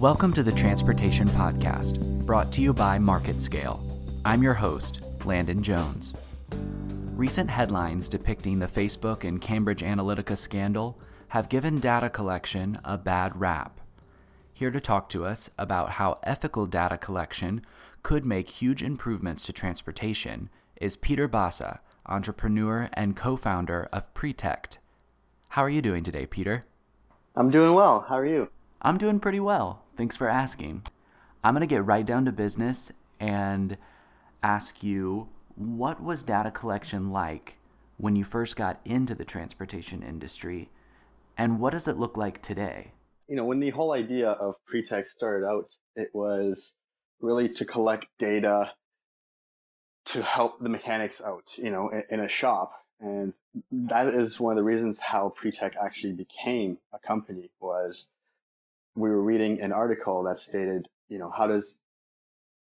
Welcome to the Transportation Podcast, brought to you by MarketScale. I'm your host, Landon Jones. Recent headlines depicting the Facebook and Cambridge Analytica scandal have given data collection a bad rap. Here to talk to us about how ethical data collection could make huge improvements to transportation is Peter Bassa, entrepreneur and co founder of Pretect. How are you doing today, Peter? I'm doing well. How are you? I'm doing pretty well. Thanks for asking. I'm going to get right down to business and ask you what was data collection like when you first got into the transportation industry and what does it look like today? You know, when the whole idea of Pretect started out, it was really to collect data to help the mechanics out, you know, in, in a shop. And that is one of the reasons how Pretect actually became a company was we were reading an article that stated, you know, how does,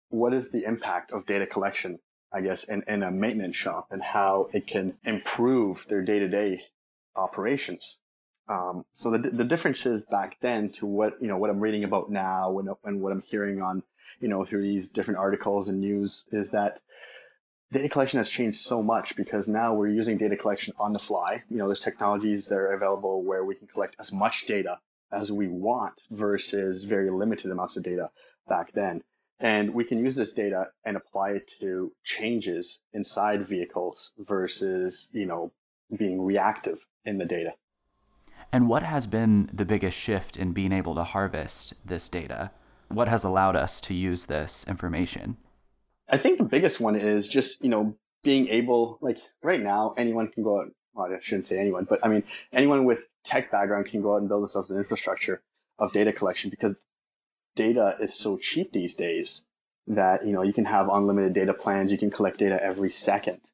what is the impact of data collection, I guess, in, in a maintenance shop and how it can improve their day to day operations. Um, so the, the differences back then to what, you know, what I'm reading about now and, and what I'm hearing on, you know, through these different articles and news is that data collection has changed so much because now we're using data collection on the fly. You know, there's technologies that are available where we can collect as much data as we want versus very limited amounts of data back then. And we can use this data and apply it to changes inside vehicles versus, you know, being reactive in the data. And what has been the biggest shift in being able to harvest this data? What has allowed us to use this information? I think the biggest one is just, you know, being able, like right now, anyone can go out well, I shouldn't say anyone, but I mean, anyone with tech background can go out and build themselves an infrastructure of data collection because data is so cheap these days that, you know, you can have unlimited data plans. You can collect data every second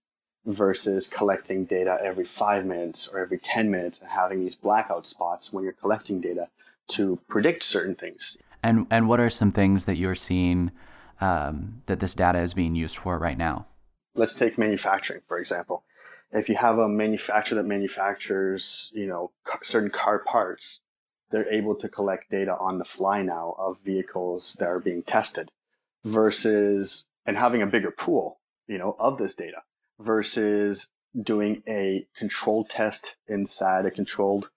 versus collecting data every five minutes or every 10 minutes and having these blackout spots when you're collecting data to predict certain things. And, and what are some things that you're seeing um, that this data is being used for right now? Let's take manufacturing, for example. If you have a manufacturer that manufactures, you know, certain car parts, they're able to collect data on the fly now of vehicles that are being tested versus, and having a bigger pool, you know, of this data versus doing a controlled test inside a controlled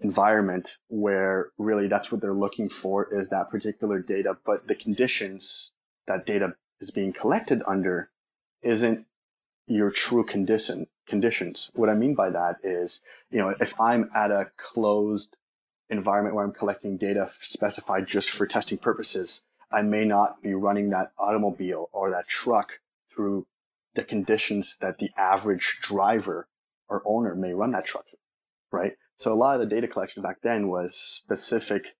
environment where really that's what they're looking for is that particular data, but the conditions that data is being collected under isn't your true condition conditions. What I mean by that is, you know, if I'm at a closed environment where I'm collecting data specified just for testing purposes, I may not be running that automobile or that truck through the conditions that the average driver or owner may run that truck right? So a lot of the data collection back then was specific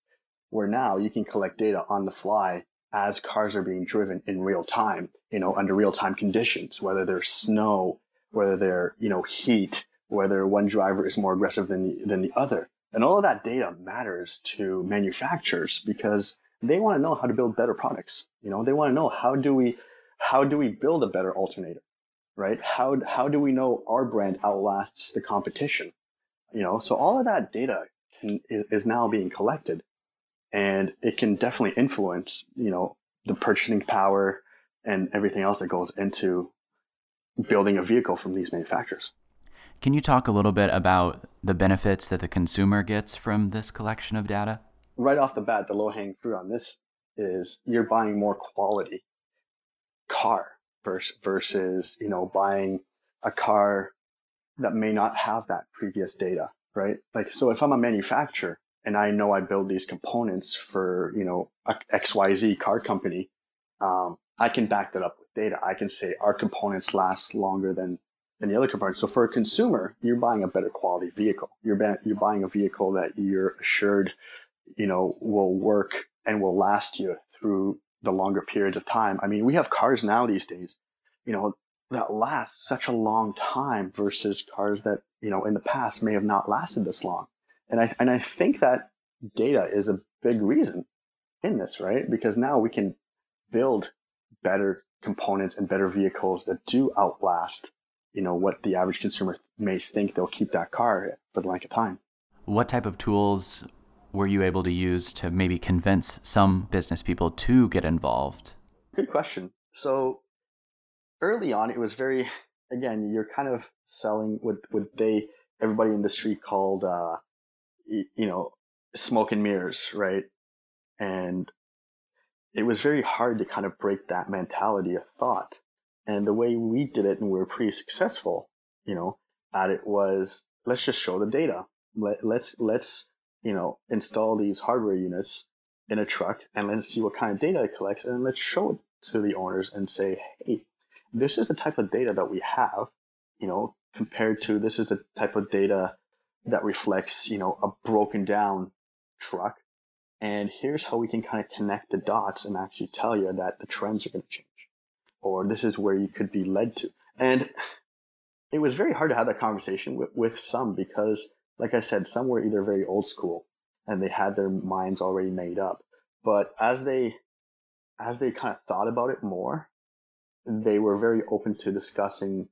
where now you can collect data on the fly as cars are being driven in real time, you know, under real time conditions, whether there's snow, whether they're, you know, heat, whether one driver is more aggressive than the, than the other. And all of that data matters to manufacturers because they want to know how to build better products. You know, they want to know how do we, how do we build a better alternator, right? How, how do we know our brand outlasts the competition? You know, so all of that data can, is now being collected and it can definitely influence, you know, the purchasing power and everything else that goes into building a vehicle from these manufacturers. Can you talk a little bit about the benefits that the consumer gets from this collection of data? Right off the bat, the low hanging fruit on this is you're buying more quality car versus, versus, you know, buying a car that may not have that previous data, right? Like, so if I'm a manufacturer and I know I build these components for, you know, XYZ car company, um, I can back that up with data. I can say our components last longer than, than the other components. So for a consumer, you're buying a better quality vehicle. You're, ba- you're buying a vehicle that you're assured, you know, will work and will last you through the longer periods of time. I mean, we have cars now these days, you know, that last such a long time versus cars that, you know, in the past may have not lasted this long. And I, and I think that data is a big reason in this, right? Because now we can build better components and better vehicles that do outlast, you know, what the average consumer may think they'll keep that car for the length of time. What type of tools were you able to use to maybe convince some business people to get involved? Good question. So early on, it was very, again, you're kind of selling what, what they, everybody in the street called, uh, you know, smoke and mirrors, right? And it was very hard to kind of break that mentality of thought. And the way we did it, and we were pretty successful, you know, at it was let's just show the data. Let, let's let's you know install these hardware units in a truck and let's see what kind of data it collects, and let's show it to the owners and say, hey, this is the type of data that we have, you know, compared to this is the type of data that reflects, you know, a broken down truck. And here's how we can kind of connect the dots and actually tell you that the trends are going to change, or this is where you could be led to. And it was very hard to have that conversation with, with some because, like I said, some were either very old school and they had their minds already made up. But as they as they kind of thought about it more, they were very open to discussing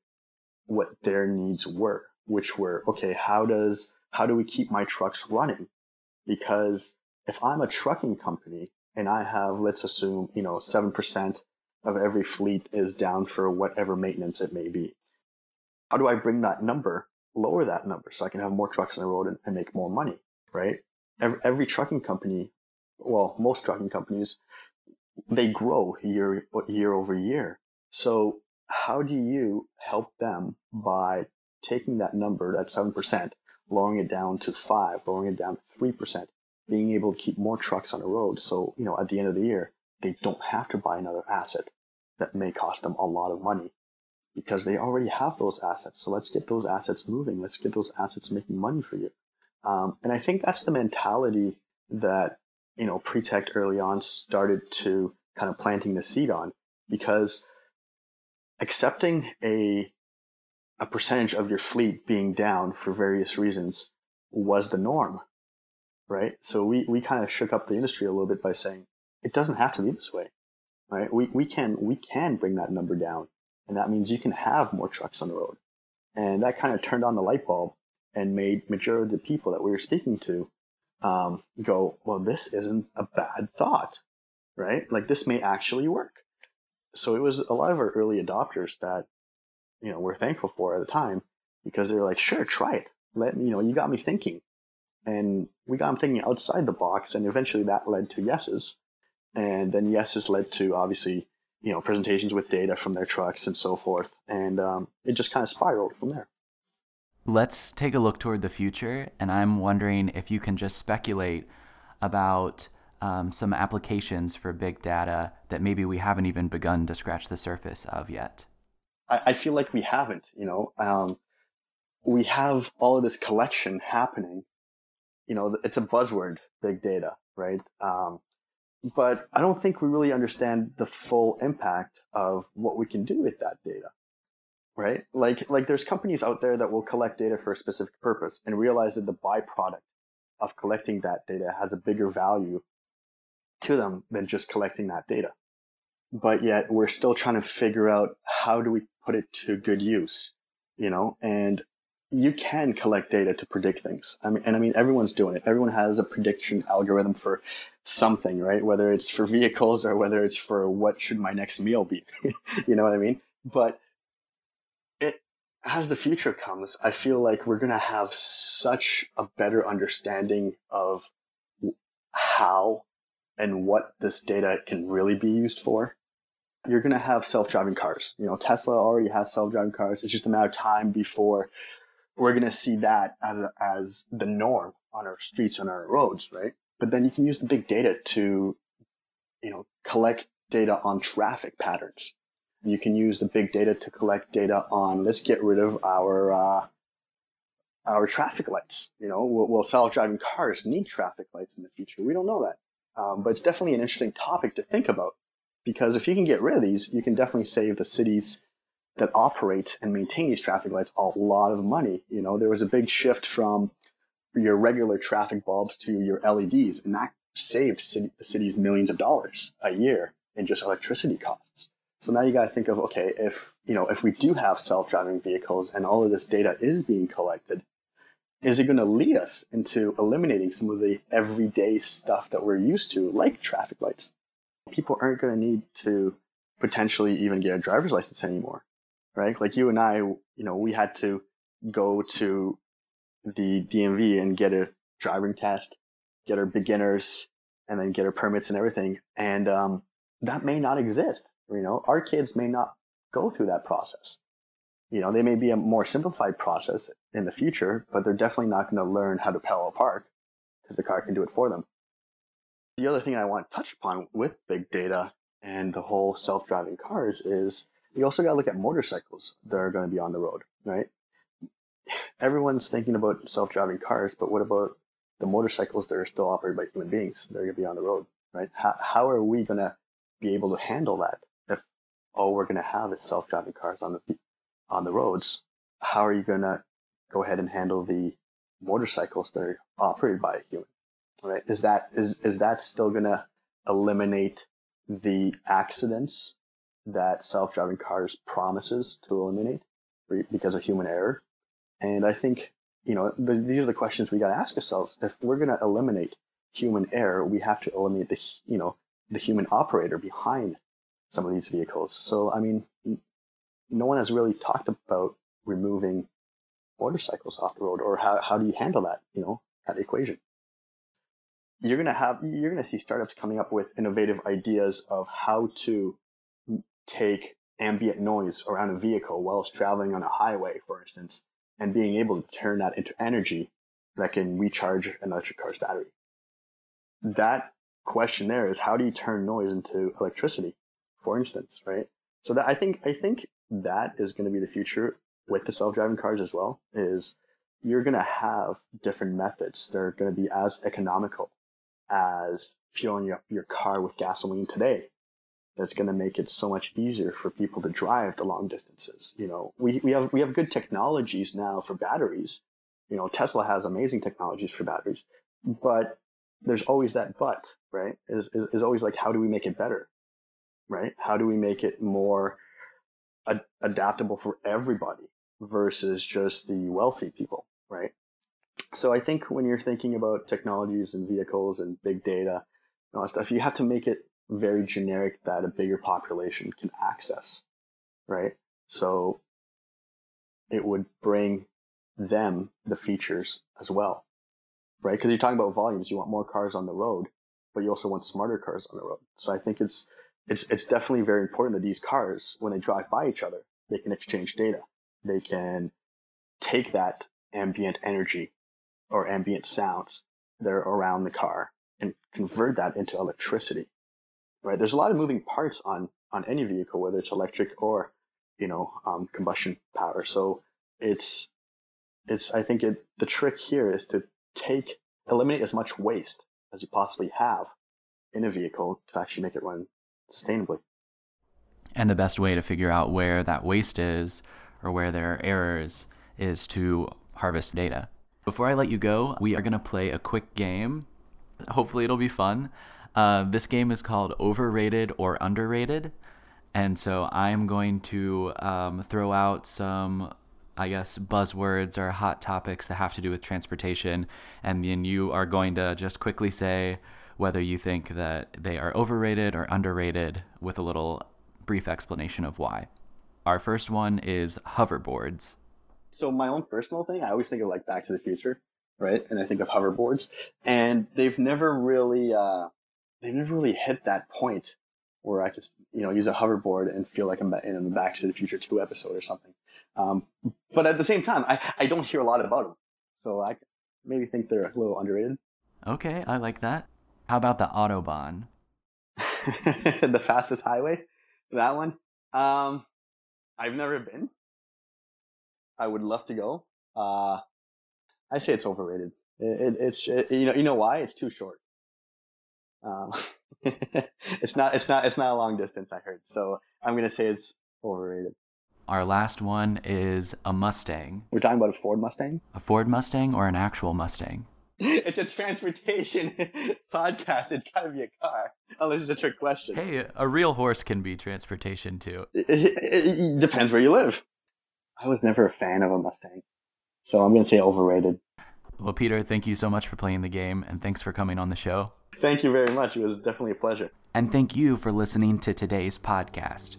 what their needs were, which were, okay, how does, how do we keep my trucks running? Because if I'm a trucking company and I have, let's assume, you know, 7% of every fleet is down for whatever maintenance it may be, how do I bring that number, lower that number so I can have more trucks on the road and, and make more money, right? Every, every trucking company, well, most trucking companies they grow year year over year. So how do you help them by taking that number, that seven percent, lowering it down to five, lowering it down to three percent, being able to keep more trucks on the road. So you know at the end of the year they don't have to buy another asset that may cost them a lot of money because they already have those assets. So let's get those assets moving. Let's get those assets making money for you. Um, and I think that's the mentality that you know, Pretect early on started to kind of planting the seed on because accepting a a percentage of your fleet being down for various reasons was the norm, right? So we, we kind of shook up the industry a little bit by saying it doesn't have to be this way, right? We, we can, we can bring that number down and that means you can have more trucks on the road. And that kind of turned on the light bulb and made majority of the people that we were speaking to um, go, well, this isn't a bad thought, right? Like this may actually work. So it was a lot of our early adopters that, you know, we're thankful for at the time because they were like, sure, try it. Let me, you know, you got me thinking. And we got them thinking outside the box. And eventually that led to yeses. And then yeses led to obviously, you know, presentations with data from their trucks and so forth. And um, it just kind of spiraled from there. Let's take a look toward the future, and I'm wondering if you can just speculate about um, some applications for big data that maybe we haven't even begun to scratch the surface of yet. I, I feel like we haven't. You know, um, we have all of this collection happening. You know, it's a buzzword, big data, right? Um, but I don't think we really understand the full impact of what we can do with that data right? Like, like there's companies out there that will collect data for a specific purpose and realize that the byproduct of collecting that data has a bigger value to them than just collecting that data. But yet we're still trying to figure out how do we put it to good use, you know, and you can collect data to predict things. I mean, and I mean, everyone's doing it. Everyone has a prediction algorithm for something, right? Whether it's for vehicles or whether it's for what should my next meal be. you know what I mean? But it, as the future comes, I feel like we're going to have such a better understanding of how and what this data can really be used for. You're going to have self-driving cars. You know, Tesla already has self-driving cars. It's just a matter of time before we're going to see that as, as the norm on our streets and our roads, right? But then you can use the big data to, you know, collect data on traffic patterns you can use the big data to collect data on let's get rid of our uh, our traffic lights. You know, will, will self-driving cars need traffic lights in the future? We don't know that, um, but it's definitely an interesting topic to think about because if you can get rid of these, you can definitely save the cities that operate and maintain these traffic lights a lot of money. You know, there was a big shift from your regular traffic bulbs to your LEDs, and that saved city, cities millions of dollars a year in just electricity costs. So now you got to think of, okay, if, you know, if we do have self-driving vehicles and all of this data is being collected, is it going to lead us into eliminating some of the everyday stuff that we're used to, like traffic lights? People aren't going to need to potentially even get a driver's license anymore, right? Like you and I, you know, we had to go to the DMV and get a driving test, get our beginners, and then get our permits and everything. And um, that may not exist. You know, our kids may not go through that process. You know, they may be a more simplified process in the future, but they're definitely not going to learn how to parallel park because the car can do it for them. The other thing I want to touch upon with big data and the whole self-driving cars is you also got to look at motorcycles that are going to be on the road, right? Everyone's thinking about self-driving cars, but what about the motorcycles that are still operated by human beings? They're going to be on the road, right? How, how are we going to be able to handle that if all we're going to have is self-driving cars on the on the roads? How are you going to go ahead and handle the motorcycles that are operated by a human? Right? Is that is is that still going to eliminate the accidents that self-driving cars promises to eliminate because of human error? And I think you know the, these are the questions we got to ask ourselves. If we're going to eliminate human error, we have to eliminate the you know the human operator behind some of these vehicles. So I mean, no one has really talked about removing motorcycles off the road or how, how do you handle that, you know, that equation. You're going to have, you're going to see startups coming up with innovative ideas of how to take ambient noise around a vehicle while it's traveling on a highway, for instance, and being able to turn that into energy that can recharge an electric car's battery. That question there is how do you turn noise into electricity, for instance, right? So that I think I think that is going to be the future with the self-driving cars as well is you're going to have different methods that are going to be as economical as fueling up your car with gasoline today. That's going to make it so much easier for people to drive the long distances you know? We, we have we have good technologies now for batteries. You know tesla has amazing technologies for batteries but there's always that but right? Is, is, is always like how do we make it better right? How do we make it more ad- adaptable for everybody versus just the wealthy people, right? So I think when you're thinking about technologies and vehicles and big data and all that stuff, you have to make it very generic that a bigger population can access, right? So it would bring them the features as well, right? Because you're talking about volumes, you want more cars on the road, but you also want smarter cars on the road. So I think it's it's it's definitely very important that these cars, when they drive by each other, they can exchange data. They can take that ambient energy or ambient sounds that are around the car and convert that into electricity. Right? There's a lot of moving parts on on any vehicle, whether it's electric or you know um, combustion power. So it's it's I think it, the trick here is to take eliminate as much waste as you possibly have in a vehicle to actually make it run sustainably. And the best way to figure out where that waste is or where there are errors is to harvest data. Before I let you go, we are going to play a quick game. Hopefully, it'll be fun. Uh, this game is called Overrated or Underrated. And so I'm going to um, throw out some, I guess, buzzwords or hot topics that have to do with transportation. And then you are going to just quickly say whether you think that they are overrated or underrated with a little brief explanation of why. Our first one is hoverboards. So my own personal thing, I always think of like Back to the Future, right? And I think of hoverboards, and they've never really, uh, they've never really hit that point where I could, you know, use a hoverboard and feel like I'm in the Back to the Future Two episode or something. Um, but at the same time, I, I don't hear a lot about them, so I maybe think they're a little underrated. Okay, I like that. How about the autobahn? the fastest highway, that one. Um, I've never been. I would love to go. Uh, I say it's overrated. It, it, it's it, you know you know why it's too short. Um, it's not it's not it's not a long distance. I heard, so I'm gonna say it's overrated. Our last one is a Mustang. We're talking about a Ford Mustang. A Ford Mustang or an actual Mustang? it's a transportation podcast. It's got to be a car, unless it's a trick question. Hey, a real horse can be transportation too. It, it, it, depends where you live. I was never a fan of a Mustang, So I'm going to say overrated. Well, Peter, thank you so much for playing the game and thanks for coming on the show. Thank you very much. It was definitely a pleasure. And thank you for listening to today's podcast.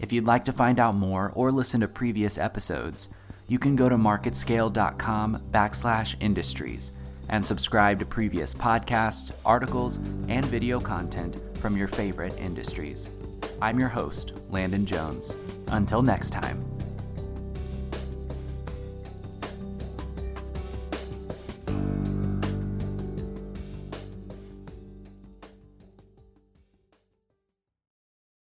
If you'd like to find out more or listen to previous episodes, you can go to marketscale.com backslash industries and subscribe to previous podcasts, articles, and video content from your favorite industries. I'm your host, Landon Jones. Until next time.